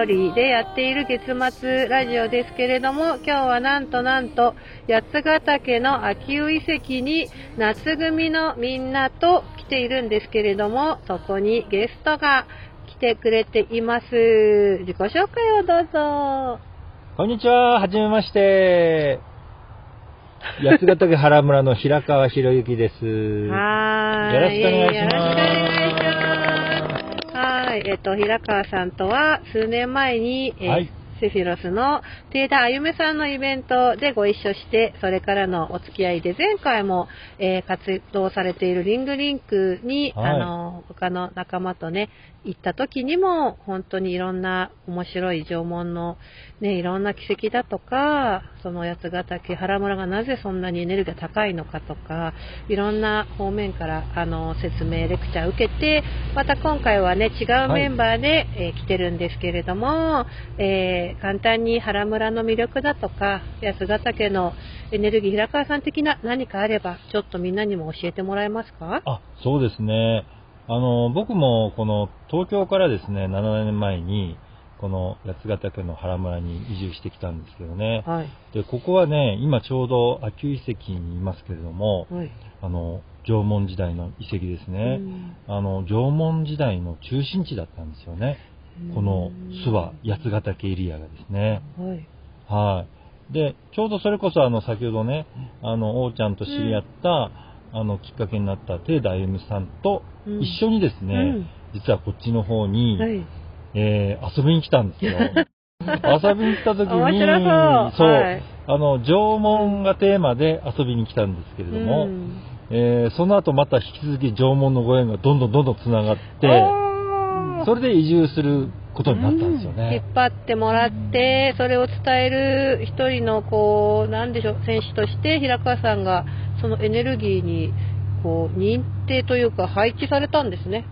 一人でやっている月末ラジオですけれども、今日はなんとなんと、八ヶ岳の秋保遺跡に夏組のみんなと来ているんですけれども、そこにゲストが来てくれています。自己紹介をどうぞ。こんにちは、はじめまして。八ヶ岳原村の平川博之です。はーい。よろしくお願いしますはい。えっ、と、平川さんとは数年前に、えーはいセフィロスの定田あゆめさんのイベントでご一緒して、それからのお付き合いで、前回も、えー活動されているリングリンクに、はい。あの、他の仲間とね、行った時にも、本当にいろんな面白い縄文の、ね、いろんな奇跡だとか、その八ヶ岳原村がなぜそんなにエネルギーが高いのかとか、いろんな方面からあの説明、レクチャーを受けて、また今回はね、違うメンバーで、えー来てるんですけれども、えー簡単に原村の魅力だとか、八ヶ岳のエネルギー、平川さん的な何かあれば、ちょっとみんなにも教えてもらえますか？あ、そうですね。あの、僕もこの東京からですね、7年前に、この八ヶ岳の原村に移住してきたんですけどね。はい。で、ここはね、今ちょうど秋遺跡にいますけれども、はい。あの、縄文時代の遺跡ですね。うんあの、縄文時代の中心地だったんですよね。この諏訪、八ヶ岳エリアがですね。はい。はい。で、ちょうどそれこそあの、先ほどね、あの、王ちゃんと知り合った、あの、きっかけになったテイダ歩夢さんとうん一緒にですね、うん実はこっちの方に、はい。えー遊びに来たんですよ。遊びに来た時に、そうはいあの、縄文がテーマで遊びに来たんですけれども、うんえーその後また引き続き縄文のご縁がどんどんどんどん繋がって、それで移住することになったんですよ引ね。っ張ってもらって、それを伝える一人の、こう、なんでしょう、選手として、平川さんが、そのエネルギーに、こう、認定というか、配置されたんですね。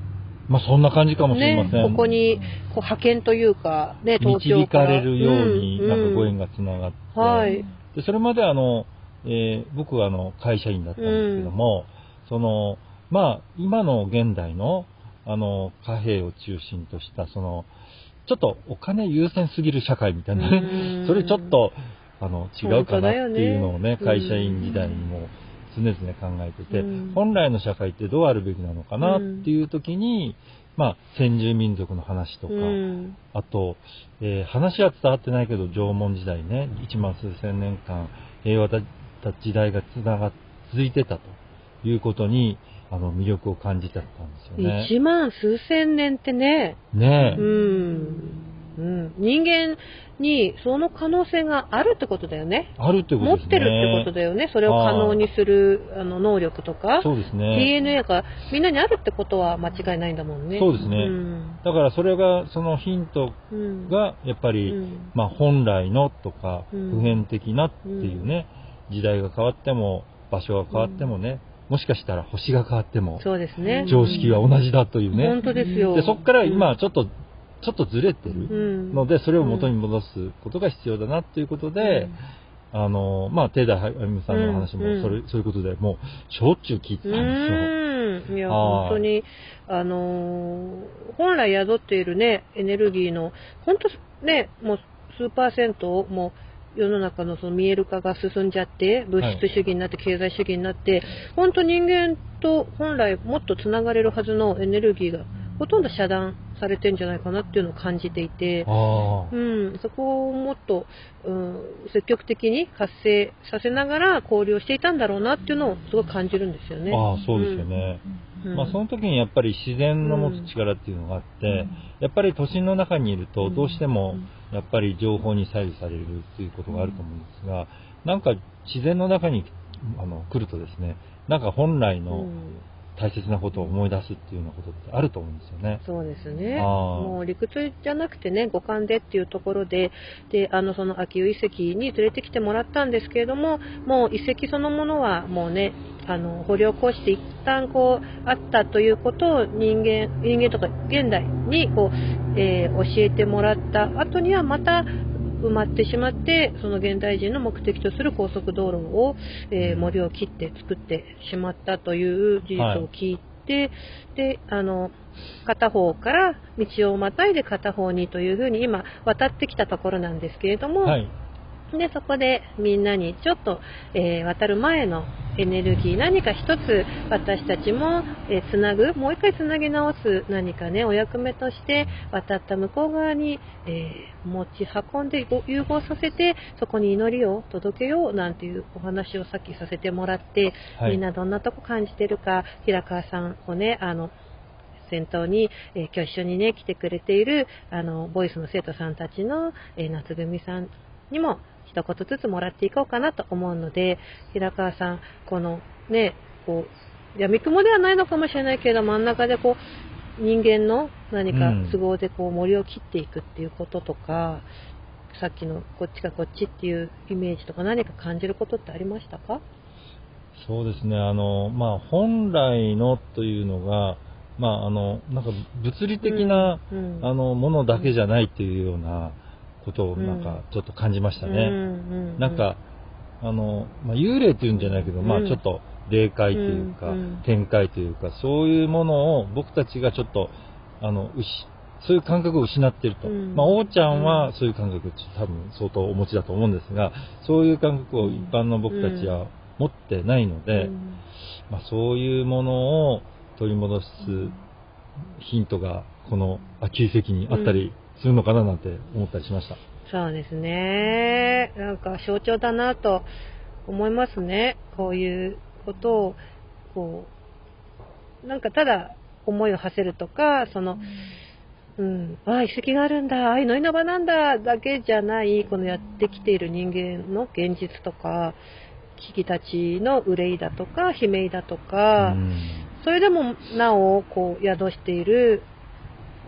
まあそんな感じかもしれません。ね、ここに、こう、派遣というか、ね、東京導か。かられるように、んなんかご縁が。がつながって、はい。でそれまであの、えー僕はあの会社員だったんですけども、その、まあ、今の現代の、あの、貨幣を中心とした、その、ちょっとお金優先すぎる社会みたいな。うね、ん。それちょっと、あの、違うかなっていうのをね、ね。会社員時代にも常々考えてて、うん。本来の社会ってどうあるべきなのかなっていう時に、まあ、先住民族の話とか、うん。あと、えー話は伝わってないけど、縄文時代ね、1万数千年間、平和だった時代がつなが、続いてたということに、あの、魅力を感じてたんですよね。一万数千年ってね、ねえ、うん。うん。人間にその可能性があるってことだよね。あるってこと持っですね。てるってことだよね。それを可能にするあの能力とか、そうですね。DNA がみんなにあるってことは間違いないんだもんね。そうですねうん。だからそれが、そのヒントうん、が、やっぱり、うんまあ、本来のとか、うん普遍的なっていうね、時代が変わっても、場所が変わってもね、もしかしたら星が変わっても、そうですね。常識は同じだというね。本当ですよ。で、そこから今ちょっと、ちょっとずれてうるん、ので、それを元に戻すことが必要だなっていうことで、あの、まあ、テイダー・ハイムさんの話もうんそれ、そういうことで、もう、しょっちゅう聞いてたんですよ。ん。いや、はい本当に、あのー本来宿っているね、エネルギーの、本当ね、もう数パーセントをもう世の中のその見える化が進んじゃって、物質主義になって、経済主義になって、本当人間と本来もっとつながれるはずのエネルギーがほとんど遮断されてんじゃないかなっていうのを感じていて。うん、そこをもっと、うん、積極的に活性させながら交流をしていたんだろうなっていうのをすごい感じるんですよね。ああ、そうですよね。うん。まあ、その時にやっぱり自然の持つ力っていうのがあって、やっぱり都心の中にいると、どうしてもやっぱり情報に左右されるっていうことがあると思うんですが、なんか自然の中にあの来るとですね、なんか本来うのん大切なことを思い出すっていうようなことってあると思うんですよね。そうですね。もう理屈じゃなくてね、五感でっていうところで、で、あの、その秋保遺跡に連れてきてもらったんですけれども、もう遺跡そのものはもうね、あの掘り起こして一旦こうあったということを人間人間とか現代にこう、えー、教えてもらった後にはまた埋まってしまってその現代人の目的とする高速道路を、えー、森を切って作ってしまったという事実を聞いて、はい、であの片方から道をまたいで片方にというふうに今渡ってきたところなんですけれども、はいで、そこでみんなにちょっと、えー、渡る前のエネルギー、何か一つ私たちも、えー、つなぐ、もう一回つなぎ直す何かね、お役目として渡った向こう側に、えー、持ち運んで融合させて、そこに祈りを届けようなんていうお話をさっきさせてもらって、はい、みんなどんなとこ感じてるか、平川さんをね、あの、先頭に、えー、今日一緒にね、来てくれている、あの、ボイスの生徒さんたちの、えー、夏組さんにも、一言ずつもらっていこうかなと思うので、平川さん、このね、こう、闇雲ではないのかもしれないけど、真ん中でこう、人間の何か都合でこう森を切っていくっていうこととか、うん、さっきのこっちかこっちっていうイメージとか何か感じることってありましたか？そうですね、あの、まあ、本来のというのが、まあ、あの、なんか物理的な、うんうん、あの、ものだけじゃないっていうような、ことをなんかちょっと感じましたね。なんか、あの、まあ、幽霊っていうんじゃないけど、まあちょっと霊界というか、天界というか、そういうものを僕たちがちょっと、あの、そういう感覚を失っていると。まあ、王ちゃんはそういう感覚多分相当お持ちだと思うんですが、そういう感覚を一般の僕たちは持ってないので、まあ、そういうものを取り戻すヒントがこの秋遺跡にあったりするのかななんて思ったりしました。そうですね。なんか象徴だなと思いますね。こういうことを、こう、なんかただ思いを馳せるとか、その、うん、ああ、遺跡があるんだ、ああ、の場なんだ、だけじゃない、このやってきている人間の現実とか、危機たちの憂いだとか、悲鳴だとか、それでもなお、こう、宿している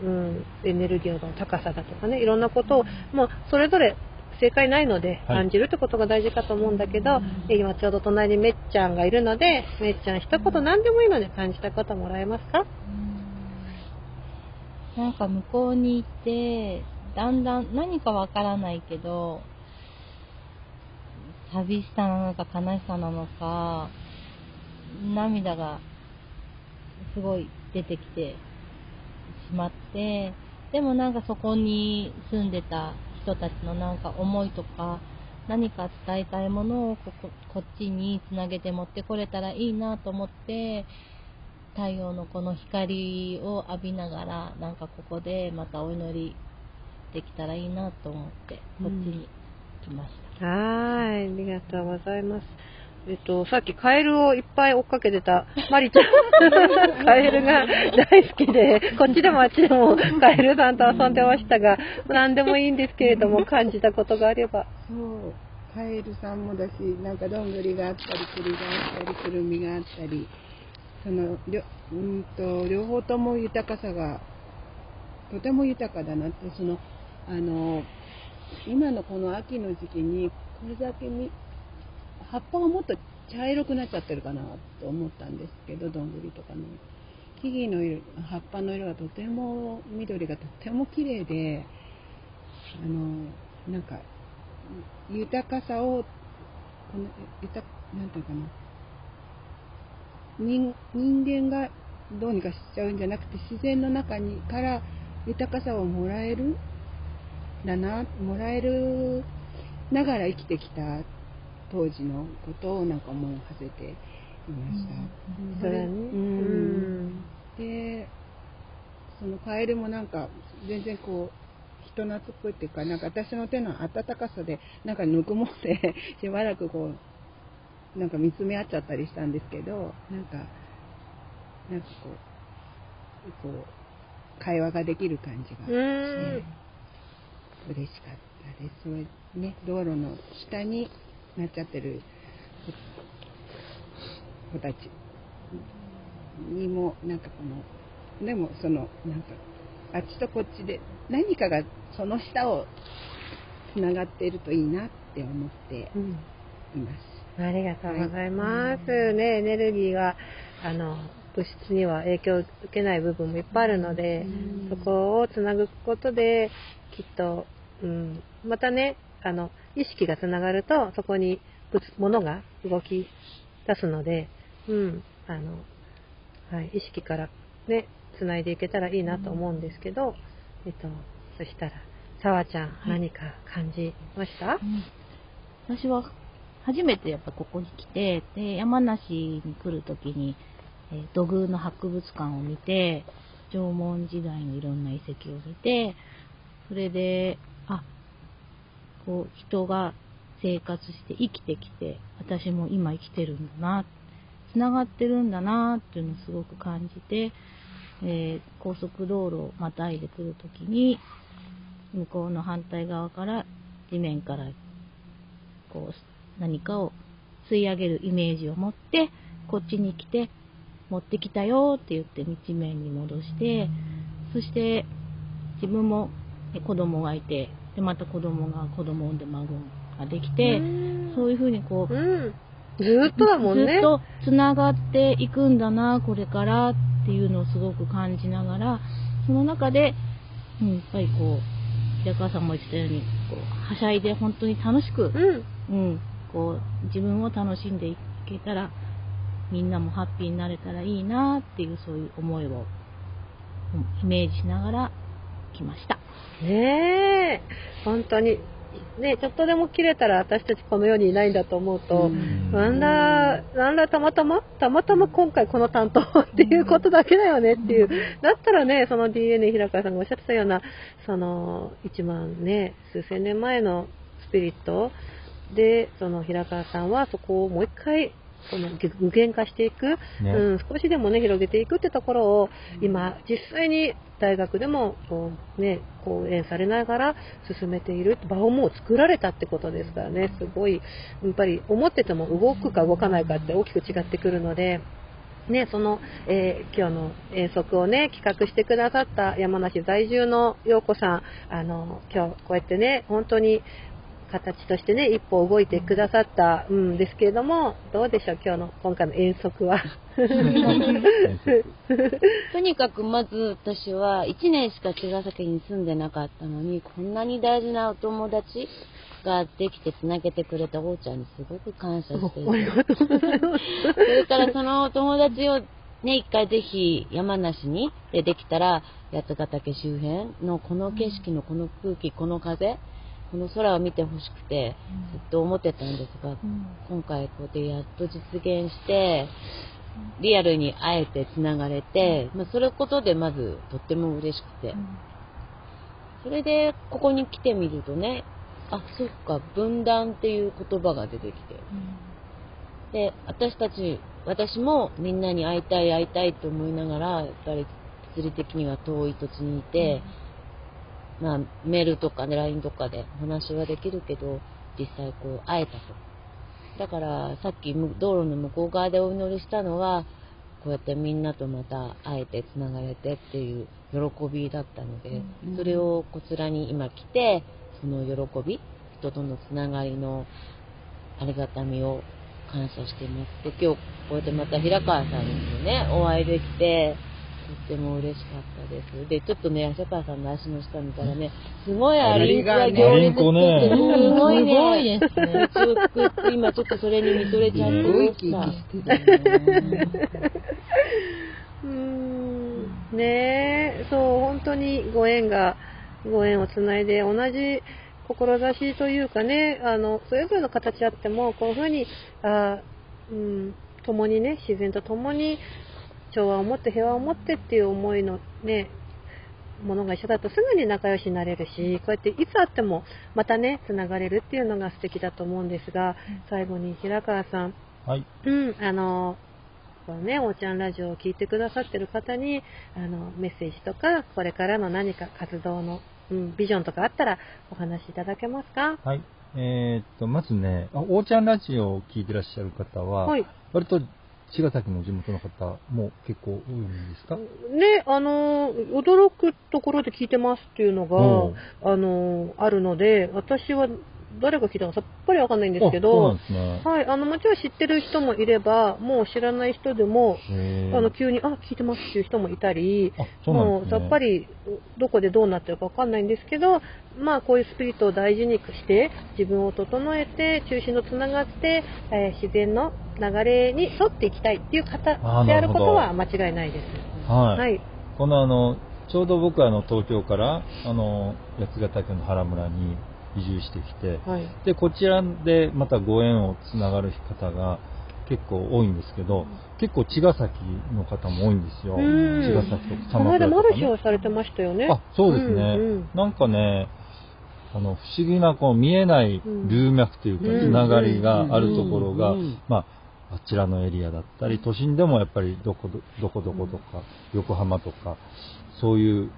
うん、エネルギーの高さだとかねいろんなことをもうそれぞれ正解ないので感じるってことが大事かと思うんだけど、はい、今ちょうど隣にめっちゃんがいるのでめっちゃん一言何でもいいので感じたこともらえますか？なんか向こうに行ってだんだん何かわからないけど寂しさなのか悲しさなのか涙がすごい出てきてしまって、でもなんかそこに住んでた人たちのなんか思いとか、何か伝えたいものをこここっちにつなげて持ってこれたらいいなと思って、太陽のこの光を浴びながら、なんかここでまたお祈りできたらいいなと思って、こっちに来ました。うん、はい、ありがとうございます。えっと、さっきカエルをいっぱい追っかけてた マリちゃん。カエルが大好きで、こっちでもあっちでもカエルさんと遊んでましたが、何でもいいんですけれども、感じたことがあれば。そう。カエルさんもだし、なんかどんぐりがあったり、栗があったり、くるみがあったり、その、両うんと両方とも豊かさが、とても豊かだなって、その、あの、今のこの秋の時期に、これだけみ葉っぱがもっと茶色くなっちゃってるかなと思ったんですけどどんぐりとかの木々の色葉っぱの色がとても緑がとても綺麗であのなんか豊かさをこの豊なんていうかな。人人間がどうにかしちゃうんじゃなくて自然の中にから豊かさをもらえるだなもらえるながら生きてきた。当時のことをなんか思い馳せていました。うん、それね、うん、でそのカエルもなんか全然こう人懐っこいっていうかなんか私の手の温かさでなんかぬくもって しばらくこうなんか見つめ合っちゃったりしたんですけどなんかなんかこうこう会話ができる感じがして嬉しかったです。それね道路の下になっちゃってる。子たち。にもなんかこのでもそのなんかあっちとこっちで何かがその下をつながっているといいなって思っています。ありがとうございます。ね、エネルギーが、あの、物質には影響を受けない部分もいっぱいあるので、そこをつなぐことで、きっと、うん、またね、あの、意識がつながると、そこに物、物が動き出すので、うん、あの、はい、意識からね、つないでいけたらいいなと思うんですけど、えっと、そしたら、さわちゃん、何か感じました、うん。私は初めてやっぱここに来て、で、山梨に来るときに、えー土偶の博物館を見て、縄文時代のいろんな遺跡を見て、それで、あ、こう、人が生活して生きてきて、私も今生きてるんだな、繋がってるんだなっていうのをすごく感じて、えー高速道路をまたいでくるときに、向こうの反対側から地面からこう何かを吸い上げるイメージを持ってこっちに来て持ってきたよって言って道面に戻してそして自分も子供がいてでまた子供が子供を産んで孫ができてうんそういうふうにこううん。ずーっとだもんね。ずっとつながっていくんだな、これからっていうのをすごく感じながら、その中で、うん、やっぱりこう、平川さんも言ってたように、こう、はしゃいで本当に楽しく、うん。うん、こう、自分を楽しんでいけたら、みんなもハッピーになれたらいいなっていう、そういう思いを、うんイメージしながら来ました。ねえ、本当に。ねちょっとでも切れたら私たちこの世にいないんだと思うと、うんなんだ、なんだたまたまたまたま今回この担当 っていうことだけだよねっていう。だったらね、その DNA 平川さんがおっしゃってたような、その1万ね、数千年前のスピリットで、その平川さんはそこをもう一回、この具現化していく、ねうん、少しでもね、広げていくってところを、今、実際に大学でも、こうね、講演されながら進めている場をもう作られたってことですからね、すごい、やっぱり思ってても動くか動かないかって大きく違ってくるので、ね、その、えー今日の遠足をね、企画してくださった山梨在住の陽子さん、あの、今日こうやってね、本当に形としてね、一歩動いてくださったんですけれども、どうでしょう、今日の、今回の遠足は。とにかくまず私は1年しか茅ヶ崎に住んでなかったのに、こんなに大事なお友達ができてつなげてくれたおーちゃんにすごく感謝している。それからそのお友達をね、一回ぜひ山梨にでできたら、八ヶ岳周辺のこの景色のこの空気、この風、この空を見てほしくて、ずっと思ってたんですが、今回こうやってやっと実現して、リアルに会えてつながれて、まあ、それことでまずとっても嬉しくて、それでここに来てみるとね、あ、そっか、分断っていう言葉が出てきて、で、私たち、私もみんなに会いたい会いたいと思いながら、やっぱり物理的には遠い土地にいて、まあメールとかね、LINE とかでお話はできるけど、実際こう会えたと。だからさっきむ道路の向こう側でお祈りしたのは、こうやってみんなとまた会えてつながれてっていう喜びだったので、それをこちらに今来て、その喜び、人とのつながりのありがたみを感謝しています。で、今日こうやってまた平川さんにもね、お会いできて、とっても嬉しかったです。で、ちょっとね、平川さんの足の下見たらね、すごいアリンコが行列作ってる、すごいね。すごいですね。作って、今ちょっとそれに見とれちゃってすごいました生き生きしてるね。うーんねえ、そう、本当にご縁が、ご縁をつないで、同じ志というかね、あの、それぞれの形あっても、こういうふうに、あうん、共にね、自然と共に調和を持って平和を持ってっていう思いのね、ものが一緒だとすぐに仲良しになれるし、こうやっていつ会ってもまたね、つながれるっていうのが素敵だと思うんですが、最後に平川さん、はい。うん、あの、このね、おーちゃんラジオを聞いてくださってる方に、あの、メッセージとか、これからの何か活動の、うん、ビジョンとかあったらお話しいただけますか？はい。えーっと、まずね、あおーちゃんラジオを聞いてらっしゃる方は、はい。割と茅ヶ崎の地元の方も結構多いんですか？ね、あの、驚くところで聞いてますっていうのおうが、あの、あるので、私は誰が聞いたのかさっぱりわかんないんですけど、ね。はい、あの、もちろん知ってる人もいれば、もう知らない人でも、あの、急に、あ、聞いてますっていう人もいたり、うなんもうさっぱりどこでどうなってるかわかんないんですけど、まあこういうスピリットを大事にして自分を整えて中心とつながって、えー自然の流れに沿っていきたいっていう方であることは間違いないです。はい。はい。このあの、ちょうど僕はあの東京からあの八ヶ岳の原村に移住してきて、はい。で、こちらでまたご縁をつながる方が結構多いんですけど、結構茅ヶ崎の方も多いんですよ。うん茅ヶ崎とかこの間鎌倉とか、マルシェをね。されてましたよね。あ、そうですね。うんうんなんかね、あの、不思議なこう見えない流脈というか、うんつながりがあるところが、うんまあ、あちらのエリアだったり、都心でもやっぱりどこどどこどことか、横浜とか、そういう、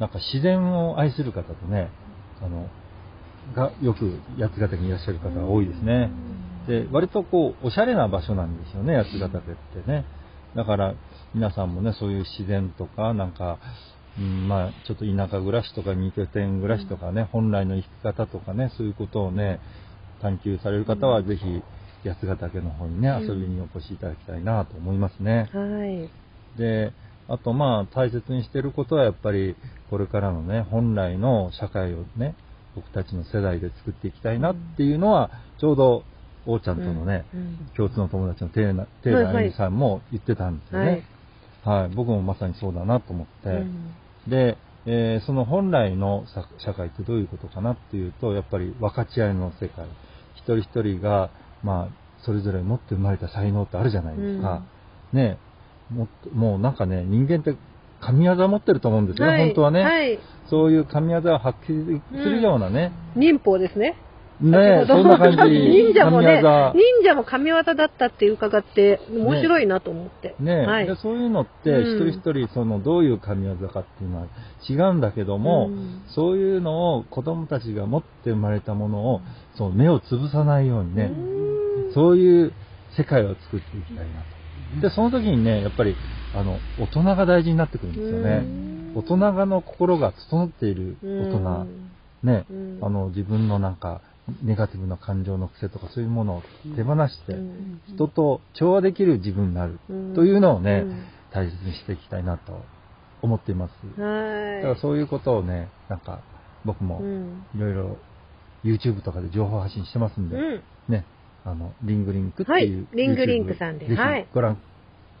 なんか自然を愛する方とね、あの、がよく八ヶ岳にいらっしゃる方が多いですね。で、割とこう、おしゃれな場所なんですよね、八ヶ岳ってね。だから、皆さんもね、そういう自然とか、なんか、うん、まあ、ちょっと田舎暮らしとか、二拠点暮らしとかね、本来の生き方とかね、そういうことをね、探求される方は、ぜひ、八ヶ岳の方にね、うん遊びにお越しいただきたいなと思いますね。はい。で、あとまあ大切にしてることはやっぱりこれからのね、本来の社会をね、僕たちの世代で作っていきたいなっていうのは、ちょうど、王ちゃんとのね、うん共通の友達のテーナ、テーあゆみさんも言ってたんですよね。はい。僕もまさにそうだなと思って。うんで、えーその本来のさ社会ってどういうことかなっていうと、やっぱり分かち合いの世界。一人一人が、まあ、それぞれ持って生まれた才能ってあるじゃないですか。ねもうなんかね、人間って神業持ってると思うんですよ、はい本当はね。はい。そういう神業を発揮するようなね。忍法ですね。ねそんな感じ。忍者もね、神業忍者も神業だったって伺って、面白いなと思って。ねはいで。そういうのって、うん一人一人そのどういう神業かっていうのは違うんだけども、うんそういうのを子供たちが持って生まれたものを、そう目を潰さないようにね、そういう世界を作っていきたいなと。で、その時にね、やっぱり、あの、大人が大事になってくるんですよね。大人がの心が整っている大人、ね、うん。あの、自分のなんか、ネガティブな感情の癖とかそういうものを手放して、うん。人と調和できる自分になるうん。というのをね、うん。大切にしていきたいなと思っています。だはい。からそういうことをね、なんか僕もうん。いろいろ YouTube とかで情報発信してますんで、うん。ね、あの、リングリンクっていう、はいリングリンクさんではいひご覧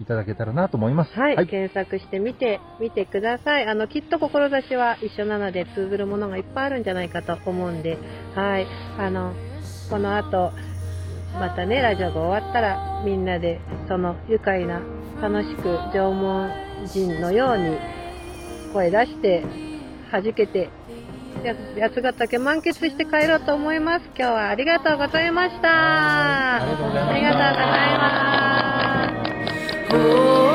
いただけたらなと思います。はい、はい。検索してみて、みてください。あの、きっと志は一緒なので通ずるものがいっぱいあるんじゃないかと思うんで、はい。あの、この後、またね、ラジオが終わったら、みんなで、その愉快な、楽しく縄文人のように、声出して、弾けて、や八ヶ岳満喫して帰ろうと思います。今日はありがとうございました。ありがとうございます。